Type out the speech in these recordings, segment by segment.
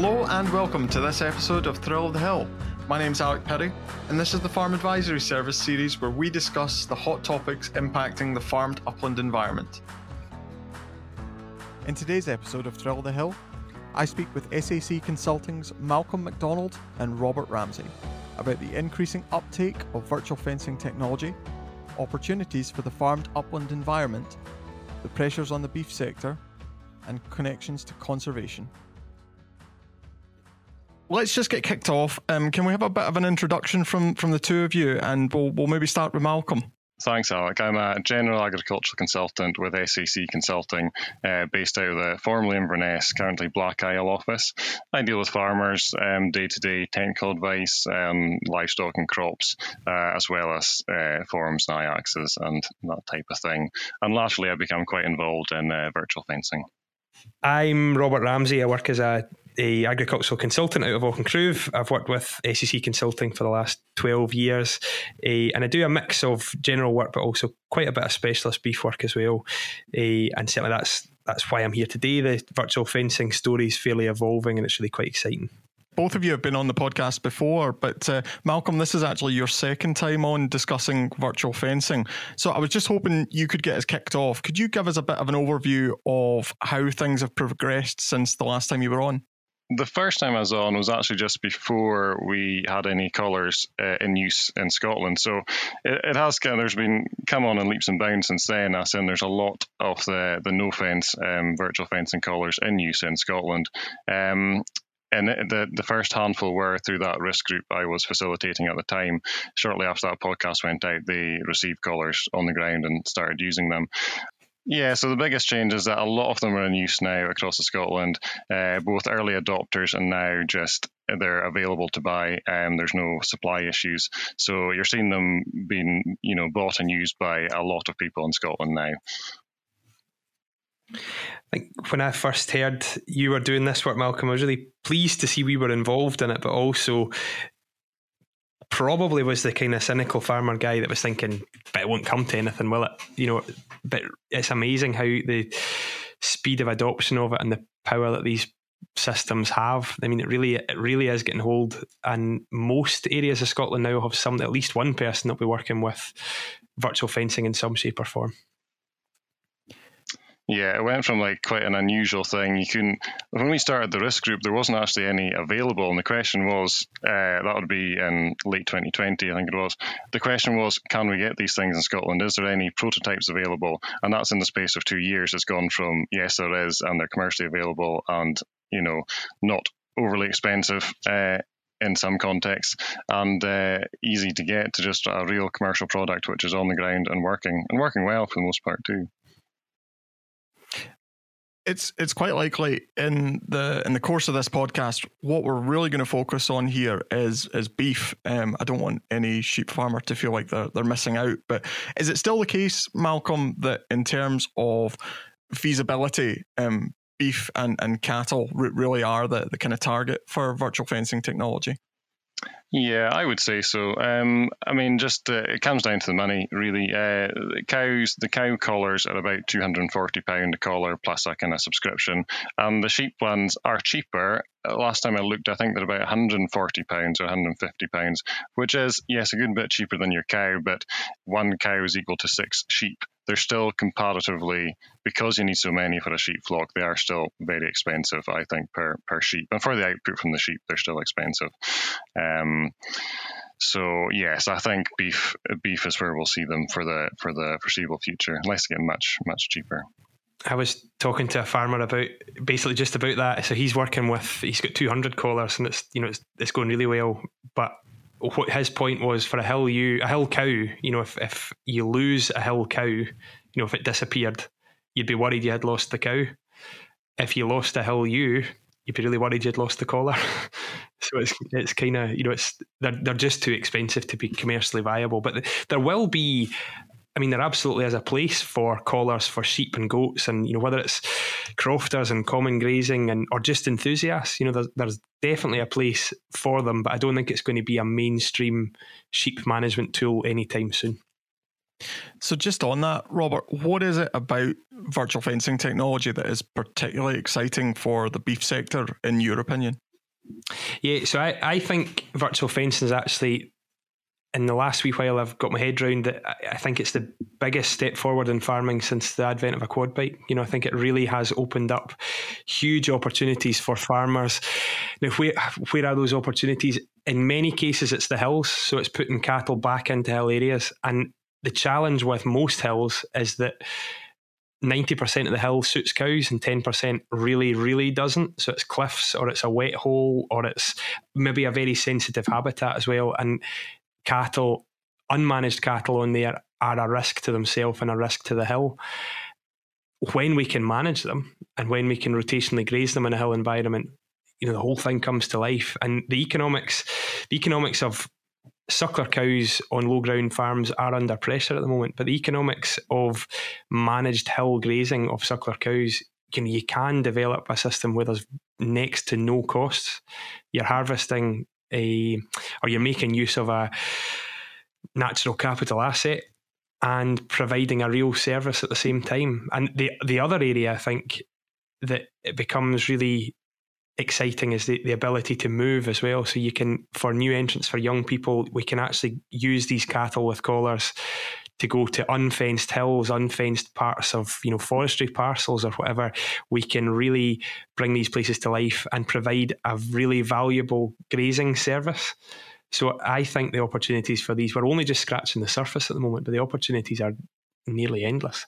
Hello and welcome to this episode of Thrill of the Hill. My name's Alec Perry, and this is the Farm Advisory Service series where we discuss the hot topics impacting the farmed upland environment. In today's episode of Thrill of the Hill, I speak with SAC Consulting's Malcolm Macdonald and Robert Ramsay about the increasing uptake of virtual fencing technology, opportunities for the farmed upland environment, the pressures on the beef sector, and connections to conservation. Let's just get kicked off. Um, can we have a bit of an introduction from, from the two of you, and we'll, we'll maybe start with Malcolm. Thanks, Alec. I'm a general agricultural consultant with SAC Consulting, uh, based out of the formerly Inverness, currently Black Isle office. I deal with farmers, day to day technical advice, um, livestock and crops, uh, as well as uh, forums and IACS and that type of thing. And lastly, I've become quite involved in uh, virtual fencing. I'm Robert Ramsay. I work as a a agricultural consultant out of Auchencruive. I've worked with SAC Consulting for the last 12 years, uh, and I do a mix of general work, but also quite a bit of specialist beef work as well. Uh, and certainly that's that's why I'm here today. The virtual fencing story is fairly evolving, and it's really quite exciting both of you have been on the podcast before, but uh, Malcolm, this is actually your second time on discussing virtual fencing. So I was just hoping you could get us kicked off. Could you give us a bit of an overview of how things have progressed since the last time you were on? The first time I was on was actually just before we had any collars uh, in use in Scotland. So it, it has kind of, there's been come on in leaps and bounds since then. As in, there's a lot of the the Nofence um, virtual fencing collars in use in Scotland. Um, and the the first handful were through that risk group I was facilitating at the time. Shortly after that podcast went out, they received collars on the ground and started using them. Yeah, so the biggest change is that a lot of them are in use now across Scotland, uh, both early adopters and now just they're available to buy. and um, there's no supply issues, so you're seeing them being you know bought and used by a lot of people in Scotland now. I think when I first heard you were doing this work, Malcolm, I was really pleased to see we were involved in it, but also probably was the kind of cynical farmer guy that was thinking, but it won't come to anything, will it? You know, but it's amazing how the speed of adoption of it and the power that these systems have. I mean, it really, it really is getting hold, and most areas of Scotland now have some, at least one person that'll be working with virtual fencing in some shape or form. Yeah, it went from like quite an unusual thing. You couldn't when we started the risk group, there wasn't actually any available, and the question was uh, that would be in late 2020, I think it was. The question was, can we get these things in Scotland? Is there any prototypes available? And that's in the space of two years. It's gone from yes, there is, and they're commercially available, and you know, not overly expensive. Uh, in some contexts, and uh, easy to get to just a real commercial product which is on the ground and working and working well for the most part too it's it's quite likely in the in the course of this podcast, what we're really going to focus on here is is beef. Um, I don't want any sheep farmer to feel like they're they're missing out. But is it still the case, Malcolm, that in terms of feasibility, um, beef and and cattle really are the the kind of target for virtual fencing technology? Yeah, I would say so. Um, I mean, just uh, it comes down to the money, really. Uh, cows, the cow collars are about two hundred and forty pound a collar plus a kind of subscription, and the sheep ones are cheaper. Last time I looked, I think they're about one hundred and forty pounds or one hundred and fifty pounds, which is yes, a good bit cheaper than your cow, but one cow is equal to six sheep they're still comparatively because you need so many for a sheep flock. They are still very expensive, I think, per per sheep. And for the output from the sheep, they're still expensive. Um, so yes, I think beef beef is where we'll see them for the for the foreseeable future, unless they get much much cheaper. I was talking to a farmer about basically just about that. So he's working with he's got 200 collars and it's you know it's, it's going really well, but what his point was for a hill you a hill cow, you know, if if you lose a hill cow, you know, if it disappeared, you'd be worried you had lost the cow. If you lost a hill ewe, you'd be really worried you'd lost the collar. so it's it's kind of you know it's they're they're just too expensive to be commercially viable. But there will be I mean, there absolutely is a place for collars for sheep and goats, and you know whether it's crofters and common grazing and or just enthusiasts. You know, there's, there's definitely a place for them, but I don't think it's going to be a mainstream sheep management tool anytime soon. So, just on that, Robert, what is it about virtual fencing technology that is particularly exciting for the beef sector, in your opinion? Yeah, so I, I think virtual fencing is actually in the last wee while I've got my head round that I think it's the biggest step forward in farming since the advent of a quad bike. You know, I think it really has opened up huge opportunities for farmers. Now, where, where are those opportunities? In many cases, it's the hills. So it's putting cattle back into hill areas. And the challenge with most hills is that 90% of the hill suits cows and 10% really, really doesn't. So it's cliffs or it's a wet hole or it's maybe a very sensitive habitat as well. And cattle, unmanaged cattle on there, are a risk to themselves and a risk to the hill. When we can manage them and when we can rotationally graze them in a hill environment, you know, the whole thing comes to life. And the economics, the economics of suckler cows on low ground farms are under pressure at the moment, but the economics of managed hill grazing of suckler cows, you know, you can develop a system where there's next to no costs. You're harvesting a, or you're making use of a natural capital asset and providing a real service at the same time. And the the other area I think that it becomes really exciting is the, the ability to move as well. So you can, for new entrants, for young people, we can actually use these cattle with collars to go to unfenced hills, unfenced parts of you know forestry parcels or whatever. We can really bring these places to life and provide a really valuable grazing service. So I think the opportunities for these we're only just scratching the surface at the moment, but the opportunities are nearly endless.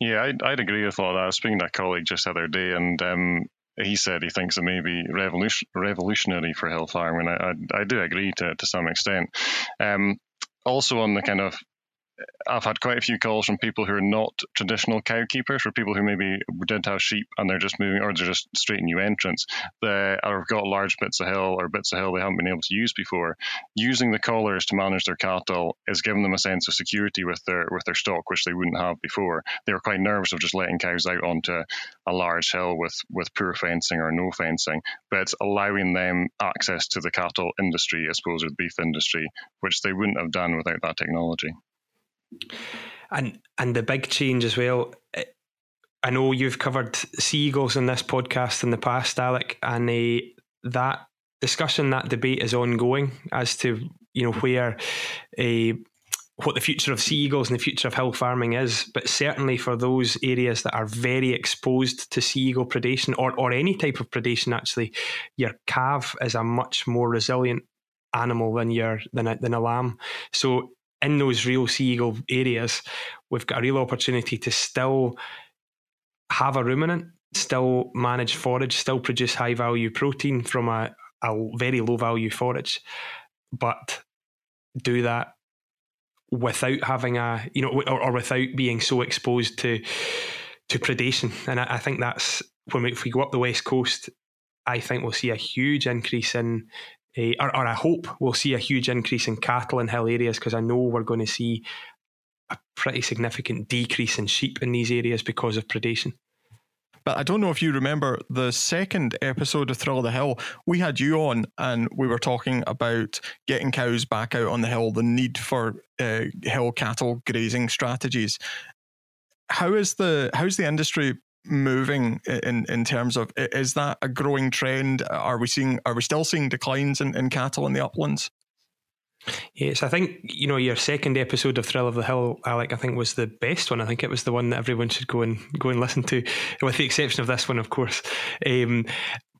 Yeah, I'd, I'd agree with all that. I was speaking to a colleague just the other day, and um, he said he thinks it may be revolution, revolutionary for hill farming. I, I, I do agree to, to some extent. Um, also, on the kind of I've had quite a few calls from people who are not traditional cow keepers, or people who maybe didn't have sheep and they're just moving, or they're just straight new entrants, They have got large bits of hill or bits of hill they haven't been able to use before. Using the collars to manage their cattle is giving them a sense of security with their with their stock, which they wouldn't have before. They were quite nervous of just letting cows out onto a large hill with with poor fencing or no fencing, but it's allowing them access to the cattle industry, I suppose, or the beef industry, which they wouldn't have done without that technology. And and the big change as well. Eh, I know you've covered sea eagles in this podcast in the past, Alec, and uh, that discussion, that debate is ongoing as to you know where uh, what the future of sea eagles and the future of hill farming is. But certainly for those areas that are very exposed to sea eagle predation or, or any type of predation, actually, your calf is a much more resilient animal than your than a, than a lamb. So in those real sea eagle areas, we've got a real opportunity to still have a ruminant, still manage forage, still produce high value protein from a, a very low value forage, but do that without having a you know or, or without being so exposed to to predation. And I, I, think that's when we, if we go up the west coast I think we'll see a huge increase in uh, or, or I hope we'll see a huge increase in cattle in hill areas because I know we're going to see a pretty significant decrease in sheep in these areas because of predation. But I don't know if you remember the second episode of Thrill of the Hill. We had you on, and we were talking about getting cows back out on the hill, the need for uh, hill cattle grazing strategies. How is the how's the industry moving in in terms of is that a growing trend? Are we seeing are we still seeing declines in, in cattle in the uplands? Yes, I think you know your second episode of Thrill of the Hill, Alec. I think was the best one. I think it was the one that everyone should go and go and listen to, with the exception of this one, of course. Um,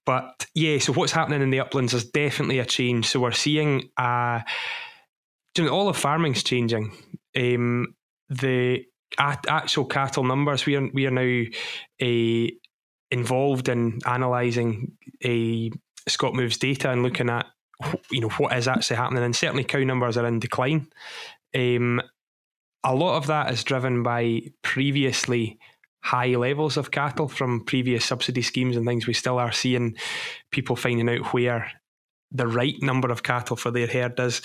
but yeah, so what's happening in the uplands is definitely a change. So we're seeing uh, you know, all of farming's changing. Um, the actual cattle numbers. We are we are now a uh, involved in analysing a ScotMoves data and looking at you know what is actually happening, and certainly cow numbers are in decline. Um, a lot of that is driven by previously high levels of cattle from previous subsidy schemes and things. We still are seeing people finding out where the right number of cattle for their herd is.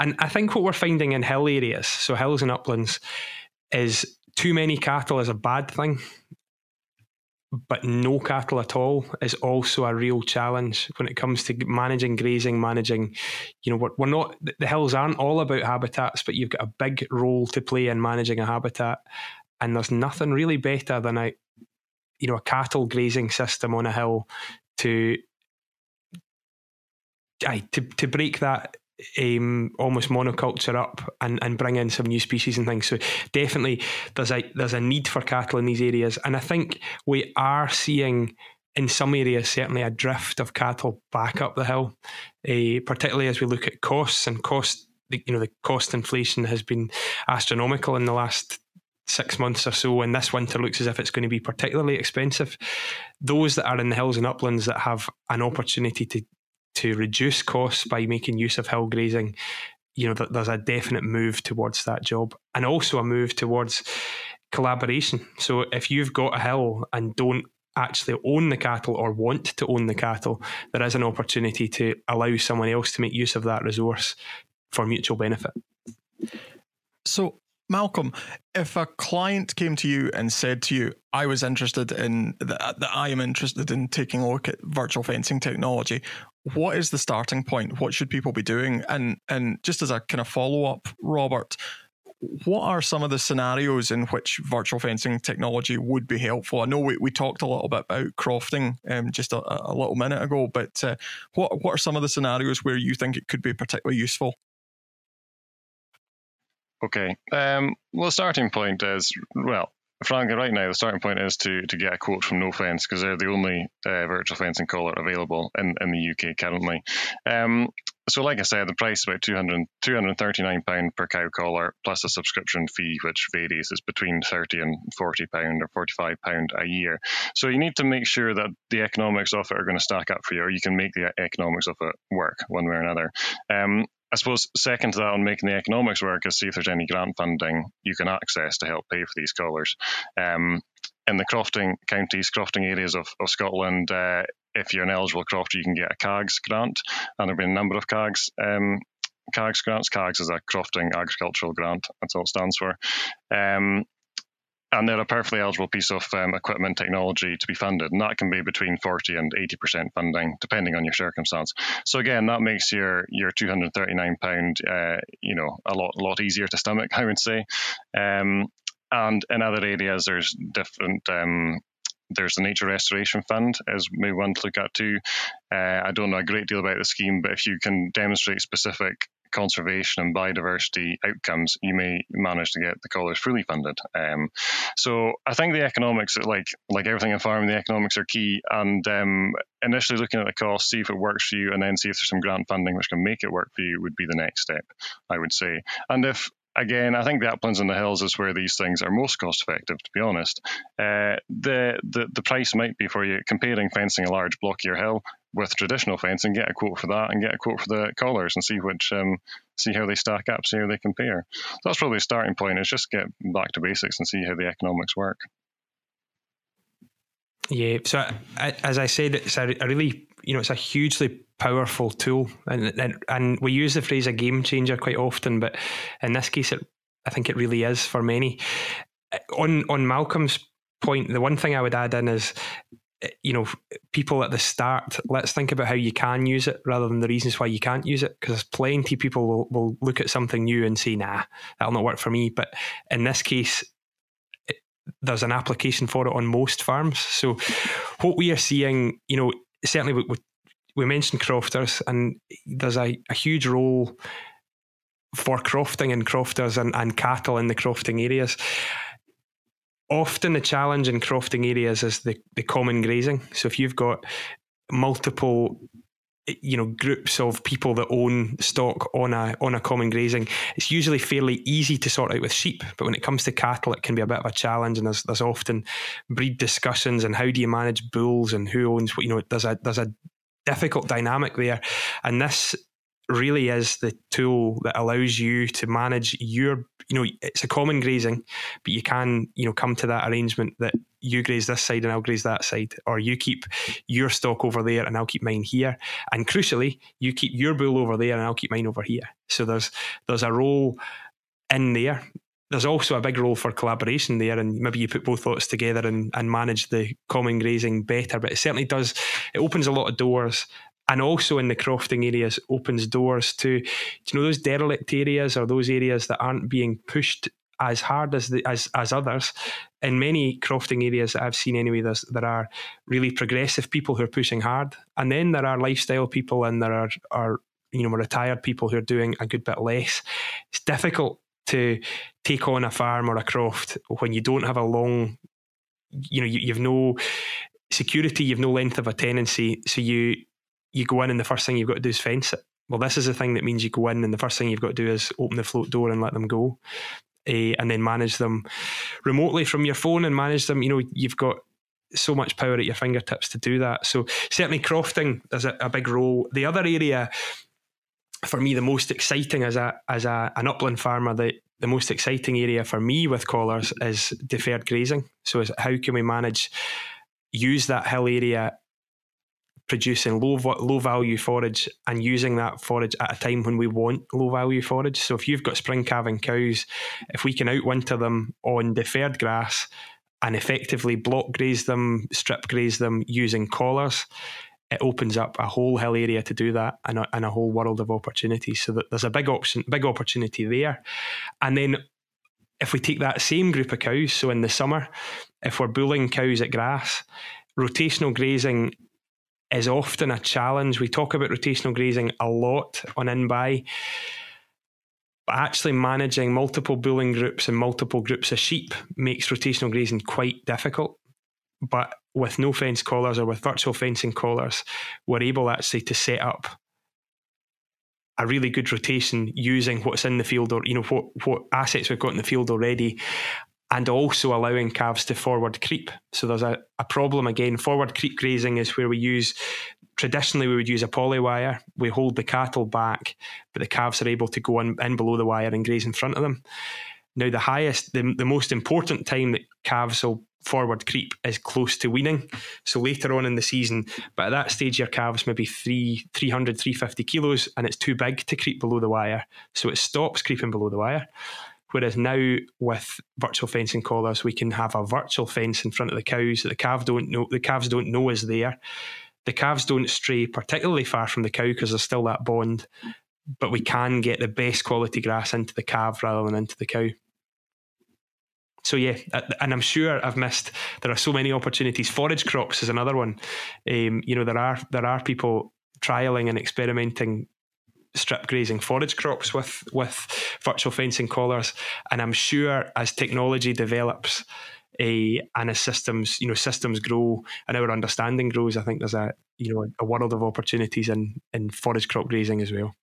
And I think what we're finding in hill areas, so hills and uplands, is too many cattle is a bad thing, but no cattle at all is also a real challenge when it comes to managing grazing, managing, you know, we're, we're not, the hills aren't all about habitats, but you've got a big role to play in managing a habitat. And there's nothing really better than a you know a cattle grazing system on a hill to aye, to to break that um, almost monoculture up and, and bring in some new species and things. So definitely there's a there's a need for cattle in these areas, and I think we are seeing in some areas certainly a drift of cattle back up the hill, uh, particularly as we look at costs and cost. You know the cost inflation has been astronomical in the last six months or so, and this winter looks as if it's going to be particularly expensive. Those that are in the hills and uplands that have an opportunity to to reduce costs by making use of hill grazing, you know, there's a definite move towards that job and also a move towards collaboration. So if you've got a hill and don't actually own the cattle or want to own the cattle, there is an opportunity to allow someone else to make use of that resource for mutual benefit. So Malcolm, if a client came to you and said to you, I was interested in that, I am interested in taking a look at virtual fencing technology, what is the starting point? What should people be doing? And and just as a kind of follow up, Robert, what are some of the scenarios in which virtual fencing technology would be helpful? I know we, we talked a little bit about crofting um, just a, a little minute ago, but uh, what what are some of the scenarios where you think it could be particularly useful? Okay. Um, well, starting point is well, frankly, right now the starting point is to to get a quote from Nofence because they're the only uh, virtual fencing collar available in, in the UK currently. Um, so, like I said, the price is about 200, 239 pound per cow collar plus a subscription fee, which varies. It's between 30 and 40 pound or 45 pound a year. So you need to make sure that the economics of it are going to stack up for you, or you can make the economics of it work one way or another. Um, I suppose second to that on making the economics work is see if there's any grant funding you can access to help pay for these collars. Um, in the crofting counties, crofting areas of, of Scotland, uh, if you're an eligible crofter, you can get a CAGS grant, and there have been a number of CAGS um, CAGS grants. CAGS is a crofting agricultural grant. That's all it stands for. Um, and they're a perfectly eligible piece of um, equipment technology to be funded, and that can be between 40 and 80 percent funding, depending on your circumstance. So again, that makes your your 239 pound, uh, you know, a lot lot easier to stomach, I would say. Um, and in other areas, there's different. Um, there's the Nature Restoration Fund, as maybe one to look at too. Uh, I don't know a great deal about the scheme, but if you can demonstrate specific conservation and biodiversity outcomes, you may manage to get the collars fully funded. Um, so I think the economics, like like everything in farming, the economics are key. And um, initially looking at the cost, see if it works for you, and then see if there's some grant funding which can make it work for you would be the next step, I would say. And if again, I think the uplands and the hills is where these things are most cost effective. To be honest, uh, the, the the price might be for you comparing fencing a large blockier hill with traditional fencing. Get a quote for that, and get a quote for the collars, and see which um, see how they stack up, see how they compare. So that's probably a starting point. Is just get back to basics and see how the economics work. Yeah. So as I said, it's a, a really you know it's a hugely powerful tool, and, and and we use the phrase a game changer quite often, but in this case, it I think it really is for many. On on Malcolm's point, the one thing I would add in is Eh, you know, people at the start, let's think about how you can use it rather than the reasons why you can't use it. Because plenty of people will, will look at something new and say, nah, that'll not work for me. But in this case, it, there's an application for it on most farms. So what we are seeing, you know, certainly we, we mentioned crofters, and there's a, a huge role for crofting and crofters and, and cattle in the crofting areas. Often the challenge in crofting areas is the, the common grazing. So if you've got multiple you know groups of people that own stock on a on a common grazing it's usually fairly easy to sort out with sheep but when it comes to cattle it can be a bit of a challenge and there's there's often breed discussions and how do you manage bulls and who owns what you know there's a there's a difficult dynamic there. And this really is the tool that allows you to manage your you know it's a common grazing but you can you know come to that arrangement that you graze this side and I'll graze that side or you keep your stock over there and I'll keep mine here and crucially you keep your bull over there and I'll keep mine over here so there's there's a role in there there's also a big role for collaboration there, and maybe you put both thoughts together and, and manage the common grazing better. But it certainly does, it opens a lot of doors. And also in the crofting areas, opens doors to, you know, those derelict areas or those areas that aren't being pushed as hard as the, as as others. In many crofting areas that I've seen anyway, there's, there are really progressive people who are pushing hard, and then there are lifestyle people, and there are are you know retired people who are doing a good bit less. It's difficult to take on a farm or a croft when you don't have a long, you know, you, you've no security, you've no length of a tenancy, so you you go in and the first thing you've got to do is fence it. Well, this is the thing that means you go in and the first thing you've got to do is open the float door and let them go. Uh, and then manage them remotely from your phone and manage them. You know, you've got so much power at your fingertips to do that. So certainly crofting there's a, a big role. The other area for me, the most exciting as a as a, an upland farmer, the the most exciting area for me with collars is deferred grazing. So, is how can we manage use that hill area producing low low value forage and using that forage at a time when we want low value forage. So if you've got spring calving cows, if we can outwinter them on deferred grass and effectively block graze them, strip graze them using collars, it opens up a whole hill area to do that and a, and a whole world of opportunities. So that there's a big option, big opportunity there. And then if we take that same group of cows, so in the summer, if we're bulling cows at grass, rotational grazing is often a challenge. We talk about rotational grazing a lot on InBuy, but actually managing multiple bulling groups and multiple groups of sheep makes rotational grazing quite difficult. But with Nofence collars or with virtual fencing collars, we're able actually to set up a really good rotation using what's in the field or you know what what assets we've got in the field already and also allowing calves to forward creep. So there's a, a problem again. Forward creep grazing is where we use traditionally we would use a poly wire. We hold the cattle back, but the calves are able to go in, in below the wire and graze in front of them. Now the highest, the, the most important time that calves will forward creep is close to weaning. So later on in the season, but at that stage your calves maybe three, 300, 350 kilos and it's too big to creep below the wire. So it stops creeping below the wire. Whereas now with virtual fencing collars, we can have a virtual fence in front of the cows that the calves don't know the calves don't know is there. The calves don't stray particularly far from the cow because there's still that bond, but we can get the best quality grass into the calf rather than into the cow. So yeah, and I'm sure I've missed. There are so many opportunities. Forage crops is another one. Um, you know, there are there are people trialing and experimenting strip grazing forage crops with with virtual fencing collars. And I'm sure as technology develops, a and as systems you know systems grow and our understanding grows, I think there's a you know a world of opportunities in in forage crop grazing as well.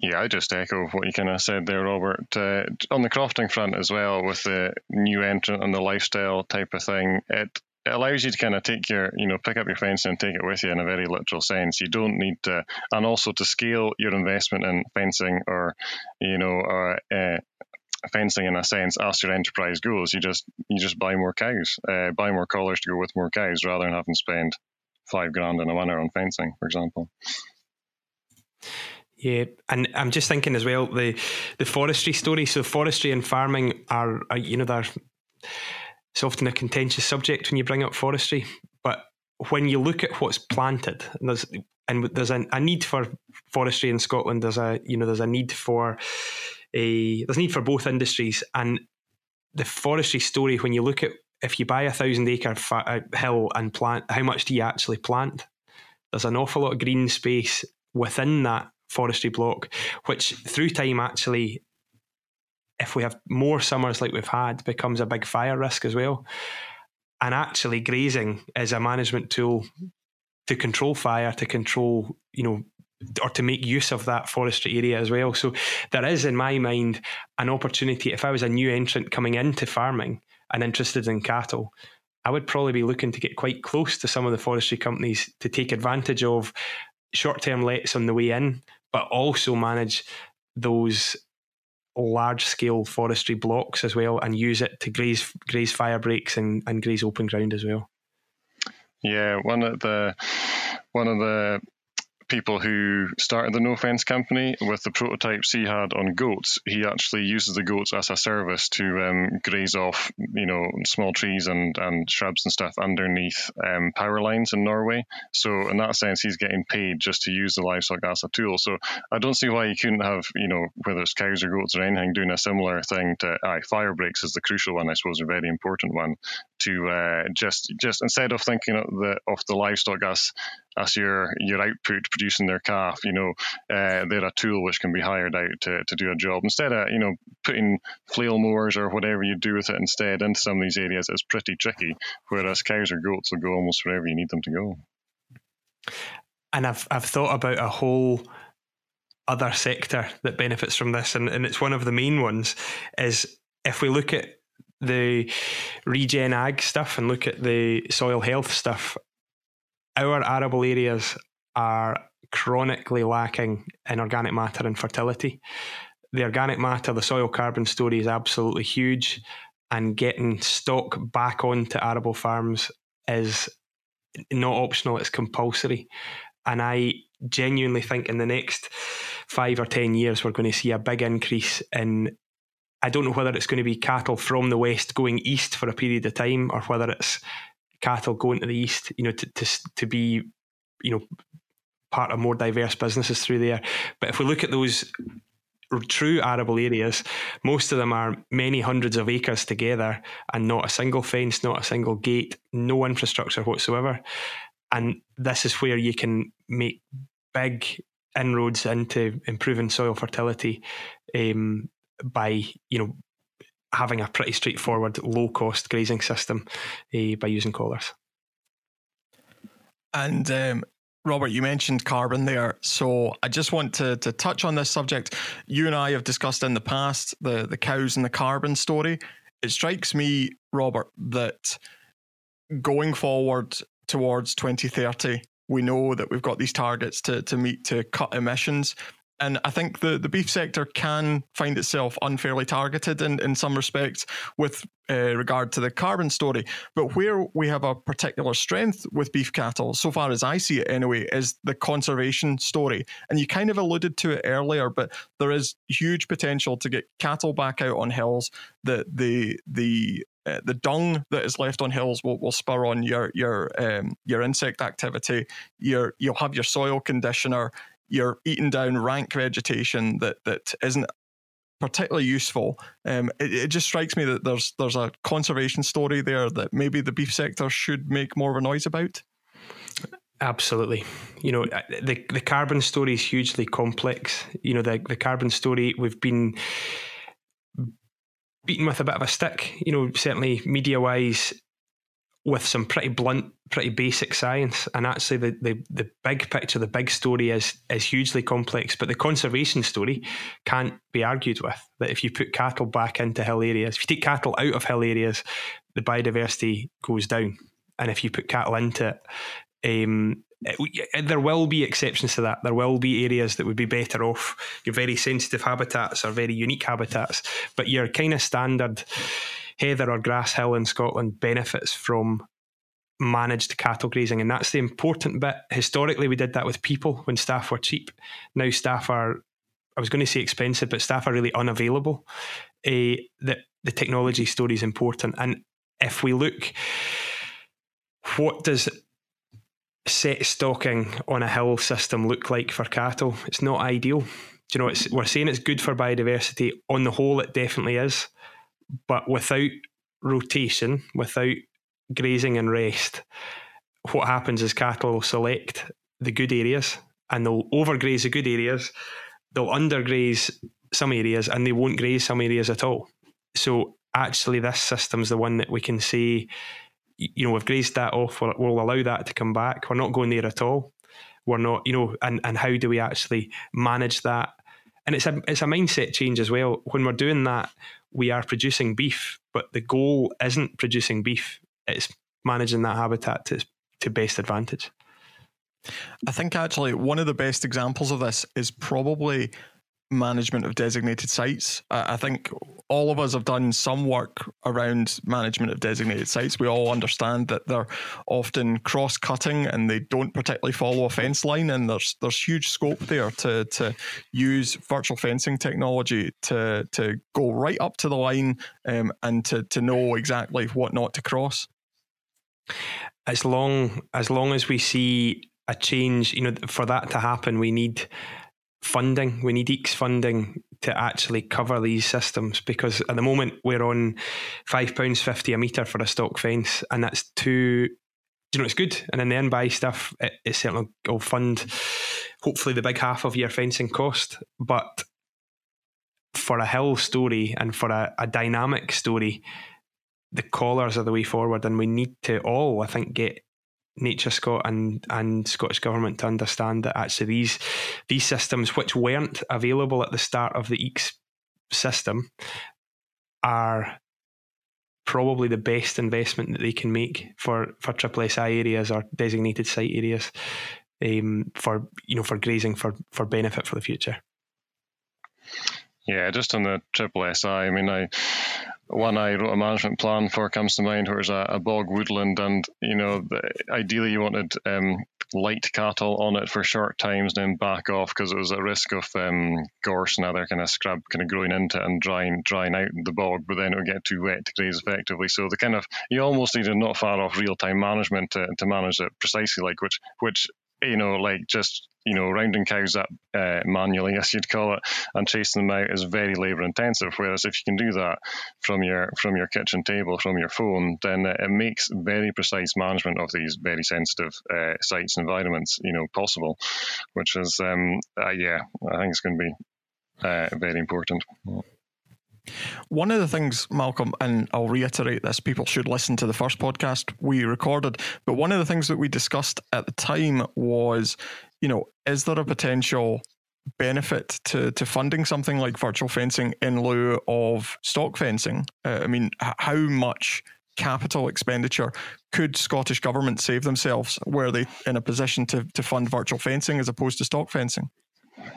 Yeah, I just echo what you kind of said there, Robert. Uh, on the crofting front as well, with the new entrant and the lifestyle type of thing, it it allows you to kind of take your, you know, pick up your fencing and take it with you in a very literal sense. You don't need to, and also to scale your investment in fencing or, you know, or, uh, fencing in a sense as your enterprise grows. You just you just buy more cows, uh, buy more collars to go with more cows, rather than having to spend five grand in a winter on fencing, for example. Yeah, and I'm just thinking as well the the forestry story. So forestry and farming are, are you know they're it's often a contentious subject when you bring up forestry, but when you look at what's planted, and there's and there's a, a need for forestry in Scotland. There's a you know there's a need for a there's a need for both industries, and the forestry story. When you look at if you buy a thousand acre fa- uh, hill and plant, how much do you actually plant? There's an awful lot of green space within that forestry block, which through time actually if we have more summers like we've had, becomes a big fire risk as well. And actually, grazing is a management tool to control fire, to control, you know, or to make use of that forestry area as well. So there is, in my mind, an opportunity. If I was a new entrant coming into farming and interested in cattle, I would probably be looking to get quite close to some of the forestry companies to take advantage of short term lets on the way in, but also manage those large scale forestry blocks as well and use it to graze graze fire breaks and, and graze open ground as well. Yeah, one of the one of the people who started the Nofence company with the prototypes he had on goats. He actually uses the goats as a service to um, graze off, you know, small trees and, and shrubs and stuff underneath um, power lines in Norway. So in that sense, he's getting paid just to use the livestock as a tool. So I don't see why you couldn't have, you know, whether it's cows or goats or anything, doing a similar thing to aye, fire breaks is the crucial one, I suppose, a very important one to uh, just just instead of thinking of the of the livestock as as your your output producing their calf, you know, uh, they're a tool which can be hired out to, to do a job. Instead of you know putting flail mowers or whatever you do with it instead into some of these areas is pretty tricky. Whereas cows or goats will go almost wherever you need them to go. And I've I've thought about a whole other sector that benefits from this, and, and it's one of the main ones. Is if we look at the regen ag stuff and look at the soil health stuff, our arable areas are chronically lacking in organic matter and fertility. The organic matter, the soil carbon story is absolutely huge, and getting stock back onto arable farms is not optional, it's compulsory. And I genuinely think in the next five or 10 years, we're going to see a big increase in I don't know whether it's going to be cattle from the west going east for a period of time, or whether it's cattle going to the east, you know, to to, to be, you know, part of more diverse businesses through there. But if we look at those true arable areas, most of them are many hundreds of acres together and not a single fence, not a single gate, no infrastructure whatsoever. And this is where you can make big inroads into improving soil fertility um, by you know having a pretty straightforward low cost grazing system uh, by using collars. And um, Robert, you mentioned carbon there, so I just want to to touch on this subject. You and I have discussed in the past the the cows and the carbon story. It strikes me, Robert, that going forward towards 2030, we know that we've got these targets to to meet to cut emissions. And I think the, the beef sector can find itself unfairly targeted in, in some respects with uh, regard to the carbon story. But where we have a particular strength with beef cattle, so far as I see it anyway, is the conservation story. And you kind of alluded to it earlier, but there is huge potential to get cattle back out on hills. The the the uh, the dung that is left on hills will, will spur on your your um, your insect activity. Your you'll have your soil conditioner you're eating down rank vegetation that that isn't particularly useful. Um, it, it, just strikes me that there's there's a conservation story there that maybe the beef sector should make more of a noise about. Absolutely, you know uh, the the carbon story is hugely complex. You know the the carbon story we've been beaten with a bit of a stick. You know certainly media wise with some pretty blunt, pretty basic science. And actually, the, the, the big picture, the big story is is hugely complex. But the conservation story can't be argued with. That if you put cattle back into hill areas, if you take cattle out of hill areas, the biodiversity goes down. And if you put cattle into it, um, there will be exceptions to that. There will be areas that would be better off. Your very sensitive habitats are very unique habitats, but your kind of standard heather or grass hill in Scotland benefits from managed cattle grazing. And that's the important bit. Historically, we did that with people when staff were cheap. Now, staff are, I was going to say expensive, but staff are really unavailable. Uh, the, the technology story is important. And if we look, what does set stocking on a hill system look like for cattle? It's not ideal. Do you know, we're saying it's good for biodiversity. On the whole, it definitely is. But without rotation, without grazing and rest, what happens is cattle will select the good areas and they'll overgraze the good areas, they'll undergraze some areas, and they won't graze some areas at all. So actually, this system's the one that we can say, you know, we've grazed that off, we'll, we'll allow that to come back. We're not going there at all. We're not, you know, and, and how do we actually manage that? And it's a it's a mindset change as well. When we're doing that, we are producing beef, but the goal isn't producing beef, it's managing that habitat to, to best advantage. I think actually one of the best examples of this is probably management of designated sites. I think all of us have done some work around management of designated sites. We all understand that they're often cross-cutting and they don't particularly follow a fence line, and there's there's huge scope there to to use virtual fencing technology to to go right up to the line um, and to to know exactly what not to cross. As long as long as we see a change, you know, for that to happen, we need funding. We need AECS funding to actually cover these systems because at the moment we're on five pounds fifty a meter for a stock fence, and that's too. You know, it's good, and in the end, buy stuff. It, it certainly will fund, hopefully, the big half of your fencing cost. But for a hill story and for a, a dynamic story, the collars are the way forward, and we need to all, I think, get NatureScot and and Scottish government to understand that actually these these systems which weren't available at the start of the AECS system are probably the best investment that they can make for for triple SI areas or designated site areas um, for you know for grazing for for benefit for the future. Yeah, just on the triple SI, I mean, I one I wrote a management plan for comes to mind, where there's a, a bog woodland, and you know, the, ideally you wanted um, light cattle on it for short times, then back off because it was a risk of um, gorse and other kind of scrub kind of growing into it and drying drying out the bog, but then it would get too wet to graze effectively. So the kind of you almost needed not far off real time management to, to manage it precisely like which which you know like just you know, rounding cows up uh, manually, as you'd call it, and chasing them out is very labour intensive. Whereas if you can do that from your from your kitchen table, from your phone, then it makes very precise management of these very sensitive uh, sites and environments, you know, possible. Which is, um, uh, yeah, I think it's going to be uh, very important. One of the things, Malcolm, and I'll reiterate this, people should listen to the first podcast we recorded, but one of the things that we discussed at the time was you know, is there a potential benefit to to funding something like virtual fencing in lieu of stock fencing? Uh, I mean, h- how much capital expenditure could Scottish government save themselves were they in a position to to fund virtual fencing as opposed to stock fencing?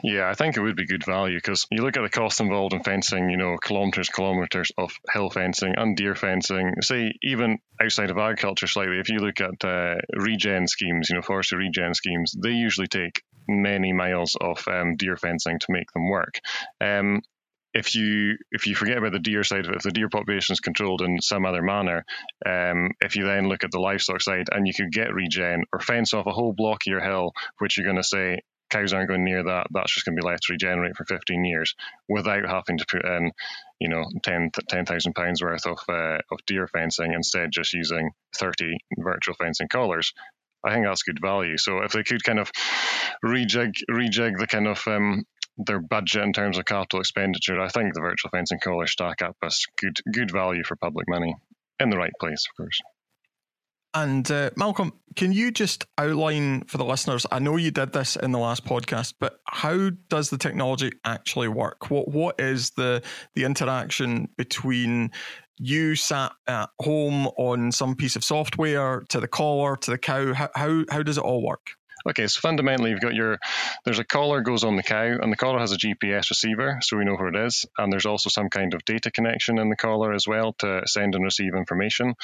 Yeah, I think it would be good value because you look at the cost involved in fencing, you know, kilometres, kilometres of hill fencing and deer fencing. Say, even outside of agriculture slightly, if you look at uh, regen schemes, you know, forestry regen schemes, they usually take many miles of um, deer fencing to make them work. Um, if you if you forget about the deer side of it, if the deer population is controlled in some other manner, um, if you then look at the livestock side and you could get regen or fence off a whole block of your hill, which you're going to say cows aren't going near that. That's just going to be left to regenerate for 15 years without having to put in, you know, 10 10,000 pounds worth of uh, of deer fencing instead just using 30 virtual fencing collars. I think that's good value. So if they could kind of rejig rejig the kind of um, their budget in terms of capital expenditure, I think the virtual fencing collars stack up as good good value for public money in the right place, of course. And uh, Malcolm, can you just outline for the listeners? I know you did this in the last podcast, but how does the technology actually work? What what is the the interaction between you sat at home on some piece of software to the caller to the cow? How how, how does it all work? Okay, so fundamentally, you've got your there's a collar goes on the cow, and the collar has a GPS receiver, so we know where it is. And there's also some kind of data connection in the collar as well to send and receive information,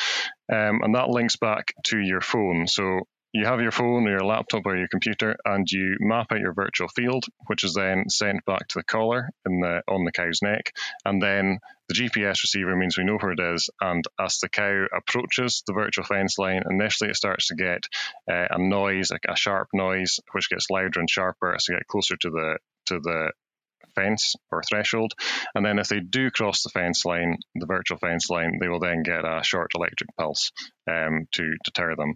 um, and that links back to your phone. So you have your phone or your laptop or your computer and you map out your virtual field, which is then sent back to the collar in the on the cow's neck. And then the GPS receiver means we know where it is. And as the cow approaches the virtual fence line, initially it starts to get uh, a noise, a, a sharp noise, which gets louder and sharper as they get closer to the to the fence or threshold. And then if they do cross the fence line, the virtual fence line, they will then get a short electric pulse um, to deter them.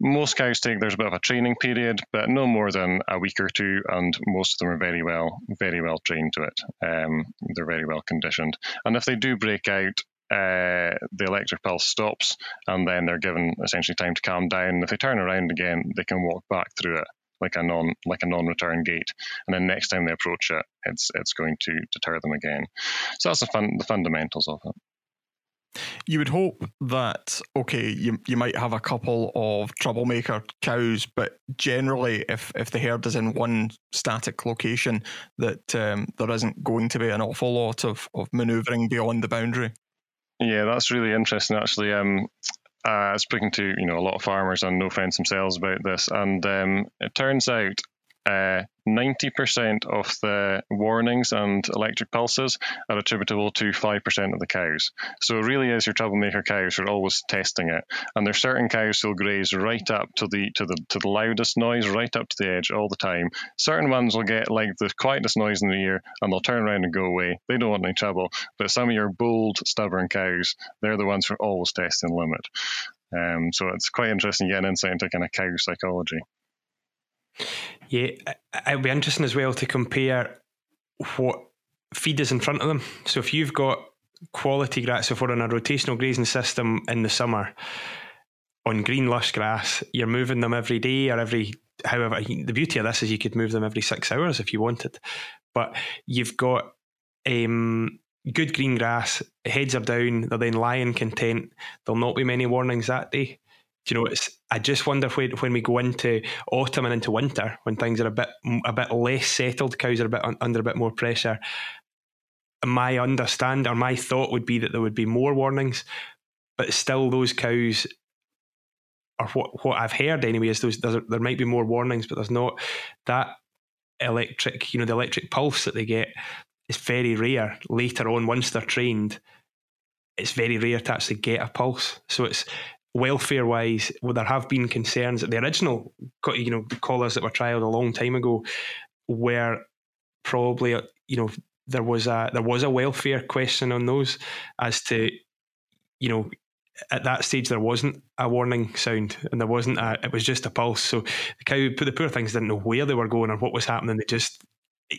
Most cows take there's a bit of a training period, but no more than a week or two, and most of them are very well, very well trained to it. Um, they're very well conditioned. And if they do break out, uh, the electric pulse stops, and then they're given essentially time to calm down. If they turn around again, they can walk back through it like a non like a non-return gate, and then next time they approach it, it's it's going to deter them again. So that's the fun the fundamentals of it. You would hope that okay, you you might have a couple of troublemaker cows, but generally, if if the herd is in one static location, that um, there isn't going to be an awful lot of of manoeuvring beyond the boundary. Yeah, that's really interesting. Actually, um, uh, speaking to you know a lot of farmers and Nofence themselves about this, and um, it turns out 90% of the warnings and electric pulses are attributable to 5% of the cows. So it really is your troublemaker cows who are always testing it. And there's certain cows who'll graze right up to the to the to the loudest noise, right up to the edge all the time. Certain ones will get like the quietest noise in the ear and they'll turn around and go away. They don't want any trouble. But some of your bold, stubborn cows, they're the ones who are always testing the limit. Um, so it's quite interesting to get an insight into kind of cow psychology. Yeah, it'll be interesting as well to compare what feed is in front of them. So if you've got quality grass, if we're on a rotational grazing system in the summer on green lush grass, you're moving them every day or every however. The beauty of this is you could move them every six hours if you wanted, but you've got um, good green grass. Heads are down. They're then lying content. There'll not be many warnings that day you know, it's. I just wonder when when we go into autumn and into winter, when things are a bit a bit less settled, cows are a bit un, under a bit more pressure. My understand or my thought would be that there would be more warnings, but still those cows, or what what I've heard anyway, is those there might be more warnings, but there's not that electric. You know, the electric pulse that they get is very rare later on once they're trained it's very rare to actually get a pulse. So it's welfare wise, well, there have been concerns that the original, you know, collars that were trialled a long time ago were probably, you know, there was a there was a welfare question on those as to, you know, at that stage there wasn't a warning sound and there wasn't a it was just a pulse. So the cow, the poor things didn't know where they were going or what was happening. They just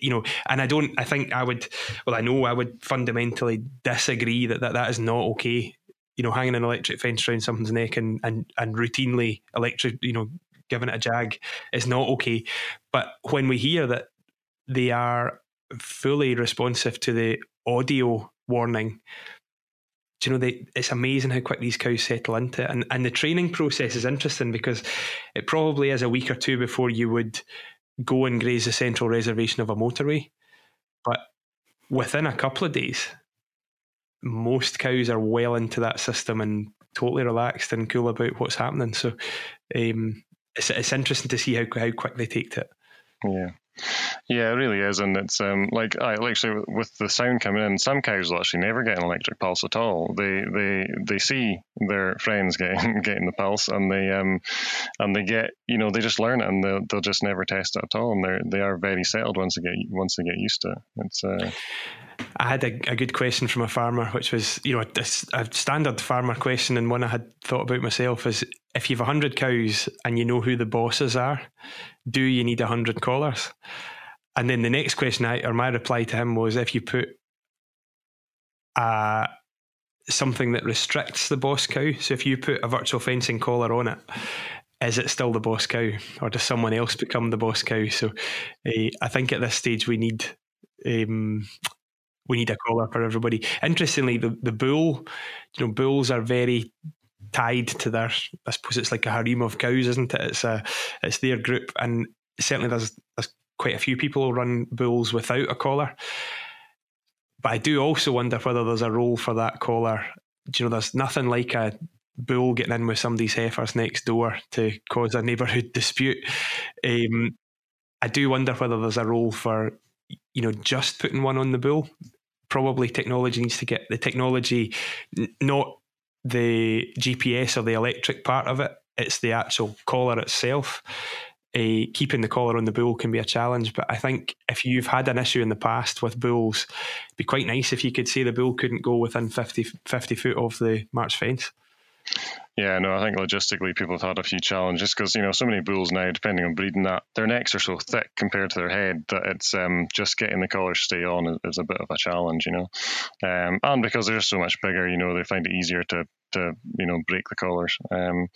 you know, and I don't, I think I would, well, I know I would fundamentally disagree that that, that is not okay you know, hanging an electric fence around something's neck and and and routinely electric, you know, giving it a jag is not okay. But when we hear that they are fully responsive to the audio warning, do you know, they, it's amazing how quick these cows settle into it. And, and the training process is interesting because it probably is a week or two before you would go and graze the central reservation of a motorway. But within a couple of days, most cows are well into that system and totally relaxed and cool about what's happening. So um, it's, it's interesting to see how how quick they take to it. Yeah. Yeah, it really is, and it's um like I actually with the sound coming in, some cows will actually never get an electric pulse at all. They they they see their friends getting getting the pulse, and they um and they get you know they just learn it, and they'll, they'll just never test it at all, and they they are very settled once they get once they get used to it. It's uh, I had a, a, good question from a farmer, which was, you know, a, a, standard farmer question, and one I had thought about myself is if you have 100 cows and you know who the bosses are, do you need 100 collars? And then the next question, I, or my reply to him was if you put uh, something that restricts the boss cow, so if you put a virtual fencing collar on it, is it still the boss cow or does someone else become the boss cow? So uh, I think at this stage we need um, we need a collar for everybody. Interestingly, the, the bull, you know, bulls are very tied to their. I suppose it's like a harem of cows, isn't it? It's a it's their group, and certainly there's there's quite a few people who run bulls without a collar. But I do also wonder whether there's a role for that collar. You know, there's nothing like a bull getting in with somebody's heifers next door to cause a neighbourhood dispute. Um, I do wonder whether there's a role for you know just putting one on the bull probably technology needs to get the technology, not the GPS or the electric part of it. It's the actual collar itself. Uh, keeping the collar on the bull can be a challenge, but I think if you've had an issue in the past with bulls, it'd be quite nice if you could say the bull couldn't go within 50, 50 foot of the march fence. Yeah, no, I think logistically people have had a few challenges because you know so many bulls now, depending on breeding, that their necks are so thick compared to their head that it's um, just getting the collar stay on is, is, a bit of a challenge, you know. Um, and because they're so much bigger, you know, they find it easier to to you know break the collars. Um,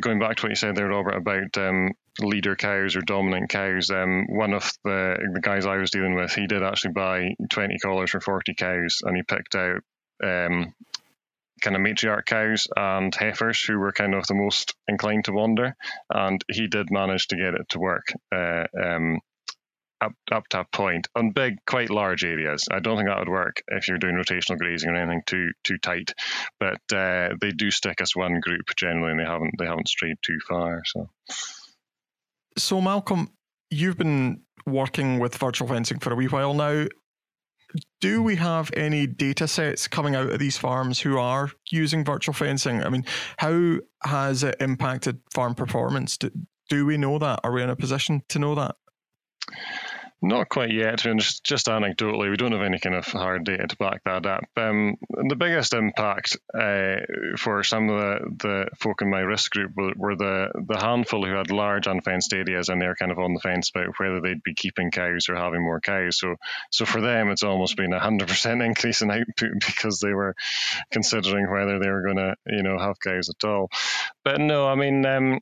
going back to what you said there, Robert, about um, leader cows or dominant cows. Um, one of the the guys I was dealing with, he did actually buy twenty collars for forty cows, and he picked out um, kind of matriarch cows and heifers who were kind of the most inclined to wander, and he did manage to get it to work. Uh, um, up, up to a point on big, quite large areas. I don't think that would work if you're doing rotational grazing or anything too too tight. But uh, they do stick as one group generally, and they haven't they haven't strayed too far. So, so Malcolm, you've been working with virtual fencing for a wee while now. Do we have any data sets coming out of these farms who are using virtual fencing? I mean, how has it impacted farm performance? Do, do we know that? Are we in a position to know that? Not quite yet, and just, just anecdotally, we don't have any kind of hard data to back that up. Um, the biggest impact uh, for some of the, the folk in my risk group were, the, the handful who had large unfenced areas and they're kind of on the fence about whether they'd be keeping cows or having more cows. So, so for them, it's almost been a hundred percent increase in output because they were considering whether they were going to, you know, have cows at all. But no, I mean, um,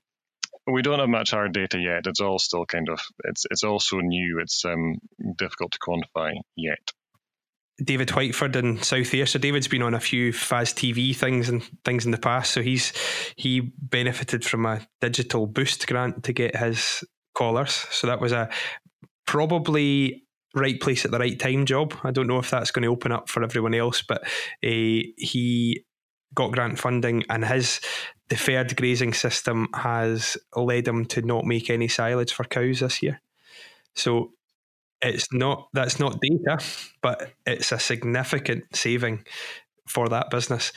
we don't have much hard data yet. It's all still kind of it's it's also new. It's um, difficult to quantify yet. David Whiteford in South Ayrshire. David's been on a few FAS TV things and things in the past, so he's he benefited from a digital boost grant to get his collars. So that was a probably right place at the right time job. I don't know if that's going to open up for everyone else, but uh, he got grant funding and his deferred grazing system has led him to not make any silage for cows this year. So it's not that's not data, but it's a significant saving for that business.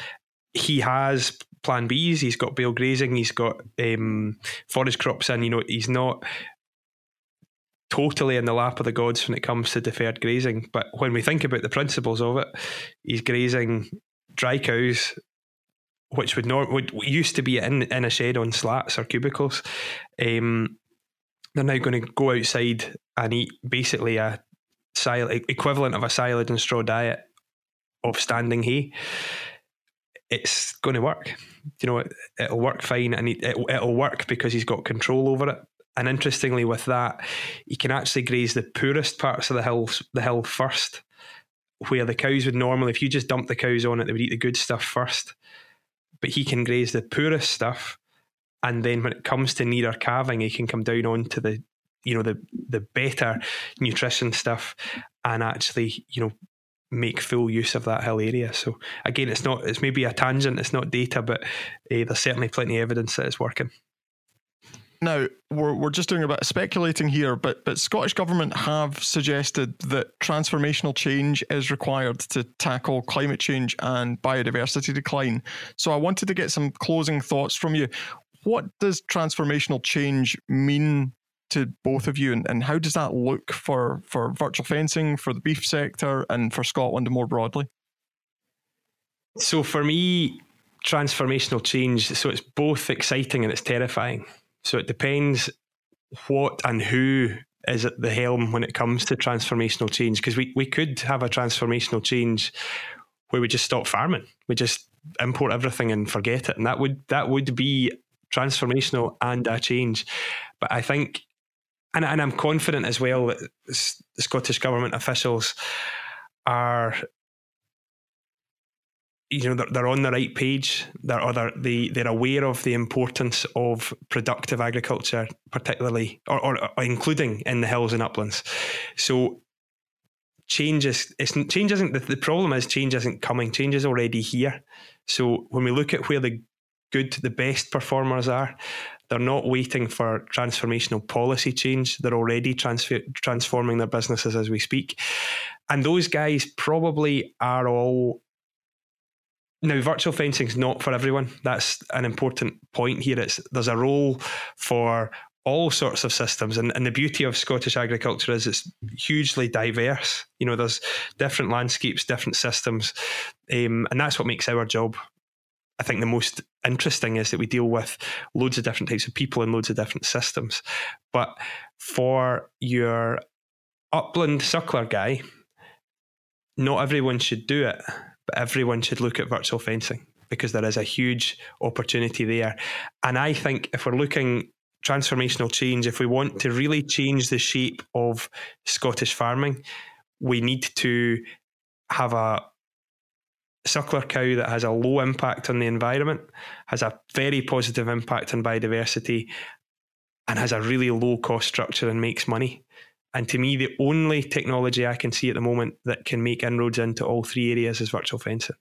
He has plan Bs, he's got bale grazing, he's got um, forage crops in, you know, he's not totally in the lap of the gods when it comes to deferred grazing. But when we think about the principles of it, he's grazing dry cows which would not would used to be in in a shed on slats or cubicles. Um, they're now going to go outside and eat basically a silage equivalent of a silage and straw diet of standing hay. It's going to work. You know, it, will work fine, and it, it, it'll work because he's got control over it. And interestingly, with that, he can actually graze the poorest parts of the hill, the hill first, where the cows would normally, if you just dump the cows on it, they would eat the good stuff first but he can graze the poorest stuff. And then when it comes to nearer calving, he can come down onto the, you know, the the better nutrition stuff, and actually, you know, make full use of that hill area. So again, it's not it's maybe a tangent, it's not data, but uh, there's certainly plenty of evidence that it's working. Now, we're, we're just doing a bit of speculating here, but, but Scottish Government have suggested that transformational change is required to tackle climate change and biodiversity decline. So I wanted to get some closing thoughts from you. What does transformational change mean to both of you, and, and how does that look for, for virtual fencing, for the beef sector, and for Scotland more broadly? So for me, transformational change, so it's both exciting and it's terrifying. So it depends what and who is at the helm when it comes to transformational change. Because we, we could have a transformational change where we just stop farming. We just import everything and forget it. And that would that would be transformational and a change. But I think and, and I'm confident as well that the Scottish Government officials are you know they're, they're on the right page. They're, or they're, they, they're aware of the importance of productive agriculture particularly or, or, or including in the hills and uplands. So change is change isn't the, the problem is change isn't coming. Change is already here. So when we look at where the good the best performers are they're not waiting for transformational policy change. They're already transfer, transforming their businesses as we speak. And those guys probably are all now, virtual fencing is not for everyone. That's an important point here. It's there's a role for all sorts of systems, and, and the beauty of Scottish agriculture is it's hugely diverse. You know, there's different landscapes, different systems, um, and that's what makes our job. I think the most interesting is that we deal with loads of different types of people and loads of different systems. But for your upland suckler guy, not everyone should do it but everyone should look at virtual fencing because there is a huge opportunity there. And I think if we're looking transformational change, if we want to really change the shape of Scottish farming, we need to have a suckler cow that has a low impact on the environment, has a very positive impact on biodiversity, and has a really low cost structure and makes money. And to me, the only technology I can see at the moment that can make inroads into all three areas is virtual fencing.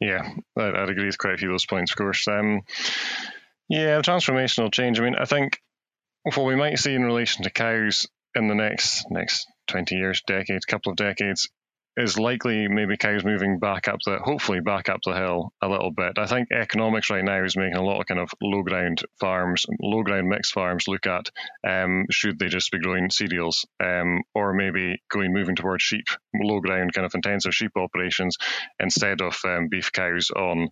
Yeah, I'd, agree with quite a few of those points, of course. Um, yeah, transformational change. I mean, I think what we might see in relation to cows in the next next 20 years, decades, couple of decades, is likely maybe cows moving back up the hopefully back up the hill a little bit. I think economics right now is making a lot of kind of low ground farms, low ground mixed farms look at um, should they just be growing cereals um, or maybe going moving towards sheep, low ground kind of intensive sheep operations instead of um, beef cows on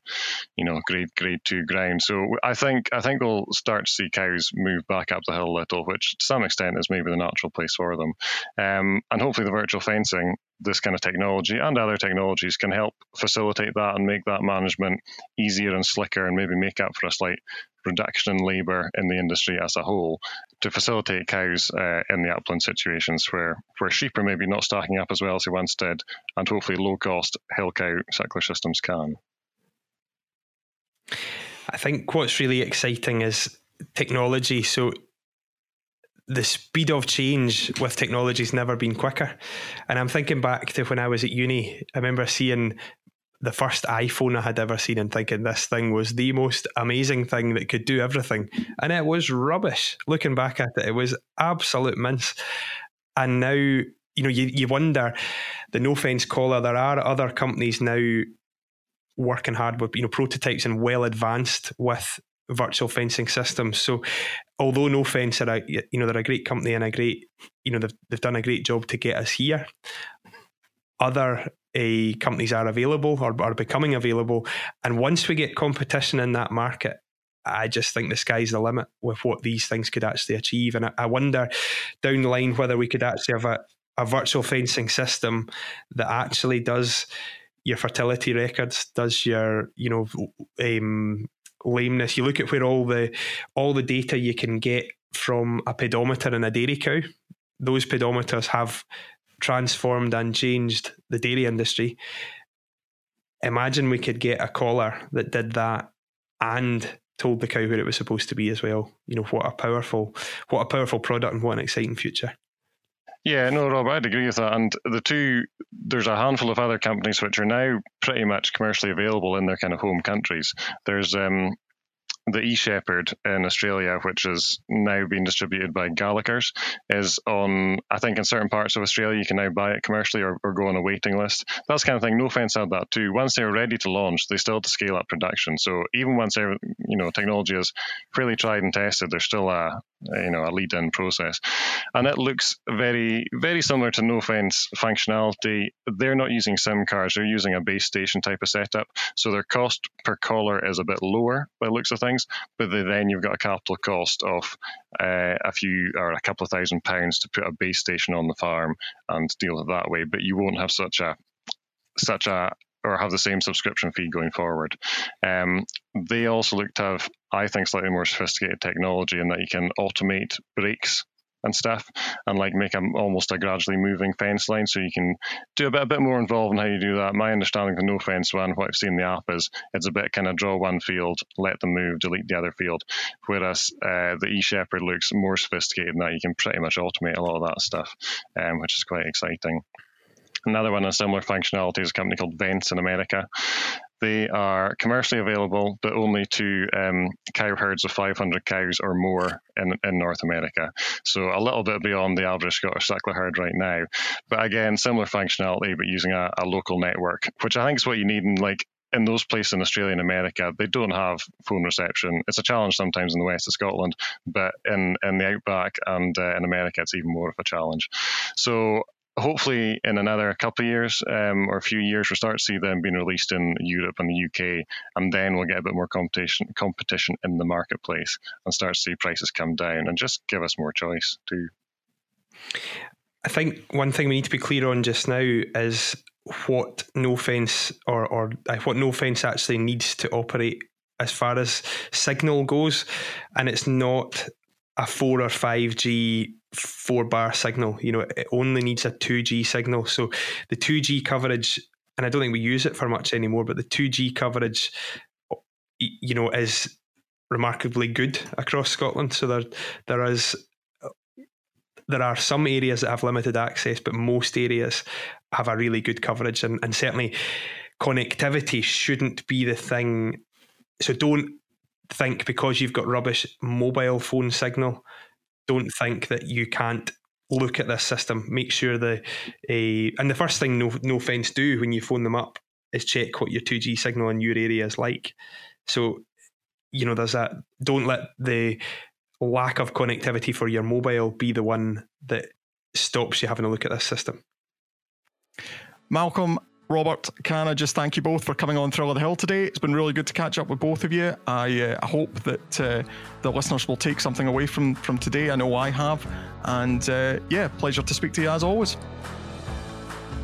you know grade grade two ground. So I think I think we'll start to see cows move back up the hill a little, which to some extent is maybe the natural place for them. Um, and hopefully the virtual fencing this kind of technology and other technologies can help facilitate that and make that management easier and slicker and maybe make up for a slight reduction in labour in the industry as a whole to facilitate cows uh, in the upland situations where, where sheep are maybe not stacking up as well as they once did and hopefully low cost hill cow suckler systems can. I think what's really exciting is technology. So the speed of change with technology has never been quicker. And I'm thinking back to when I was at uni. I remember seeing the first iPhone I had ever seen and thinking this thing was the most amazing thing that could do everything. And it was rubbish. Looking back at it, it was absolute mince. And now, you know, you, you wonder the no fence collar, there are other companies now working hard with, you know, prototypes and well advanced with virtual fencing systems. So, although Nofence are a you know they're a great company and a great you know they've they've done a great job to get us here. Other uh, companies are available or are becoming available, and once we get competition in that market, I just think the sky's the limit with what these things could actually achieve. And I, I wonder down the line whether we could actually have a, a virtual fencing system that actually does your fertility records, does your you know um, lameness. You look at where all the all the data you can get from a pedometer in a dairy cow. Those pedometers have transformed and changed the dairy industry. Imagine we could get a collar that did that and told the cow where it was supposed to be as well. You know what a powerful, what a powerful product and what an exciting future. Yeah, no, Rob, I'd agree with that. And the two, there's a handful of other companies which are now pretty much commercially available in their kind of home countries. There's um, the eShepherd in Australia, which is now being distributed by Gallagher's, is on, I think, in certain parts of Australia, you can now buy it commercially or, or go on a waiting list. That's kind of thing. Nofence had that too. Once they're ready to launch, they still have to scale up production. So even once you know technology is fairly tried and tested, there's still a you know a lead in process, and it looks very very similar to Nofence functionality. They're not using SIM cards; they're using a base station type of setup. So their cost per collar is a bit lower by looks of things but then you've got a capital cost of uh, a few or a couple of thousand pounds to put a base station on the farm and deal with it that way. But you won't have such a such a or have the same subscription fee going forward. Um, they also look to have, I think, slightly more sophisticated technology in that you can automate breaks and stuff, and like make a, almost a gradually moving fence line, so you can do a bit a bit more involved in how you do that. My understanding of the Nofence one, what I've seen the app is it's a bit kind of draw one field, let them move, delete the other field, whereas uh, the eShepherd looks more sophisticated in that you can pretty much automate a lot of that stuff, um, which is quite exciting. Another one of similar functionality is a company called Vence in America. They are commercially available, but only to um, cow herds of 500 cows or more in, in North America. So a little bit beyond the average Scottish suckler herd right now. But again, similar functionality, but using a, a local network, which I think is what you need in like in those places in Australia and America, they don't have phone reception. It's a challenge sometimes in the west of Scotland, but in, in the outback and uh, in America, it's even more of a challenge. So hopefully in another couple of years um, or a few years we'll start to see them being released in Europe and the UK and then we'll get a bit more competition competition in the marketplace and start to see prices come down and just give us more choice too. I think one thing we need to be clear on just now is what Nofence or, or uh, what Nofence actually needs to operate as far as signal goes and it's not a four or five G four bar signal. You know, it only needs a two G signal. So the two G coverage, and I don't think we use it for much anymore, but the two G coverage, you know, is remarkably good across Scotland. So there there is there are some areas that have limited access, but most areas have a really good coverage, and, and certainly connectivity shouldn't be the thing. So don't think because you've got rubbish mobile phone signal, don't think that you can't look at this system. Make sure the uh, and the first thing no Nofence do when you phone them up is check what your two G signal in your area is like. So you know there's that. Don't let the lack of connectivity for your mobile be the one that stops you having a look at this system. Malcolm, Robert, can I just thank you both for coming on Thrill of the Hill today? It's been really good to catch up with both of you. I, uh, hope that uh, the listeners will take something away from, from today. I know I have. And uh, yeah, pleasure to speak to you as always.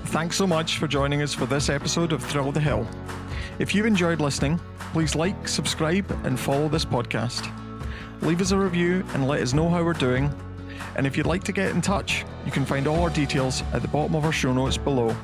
Thanks so much for joining us for this episode of Thrill of the Hill. If you've enjoyed listening, please like, subscribe, and follow this podcast. Leave us a review and let us know how we're doing. And if you'd like to get in touch, you can find all our details at the bottom of our show notes below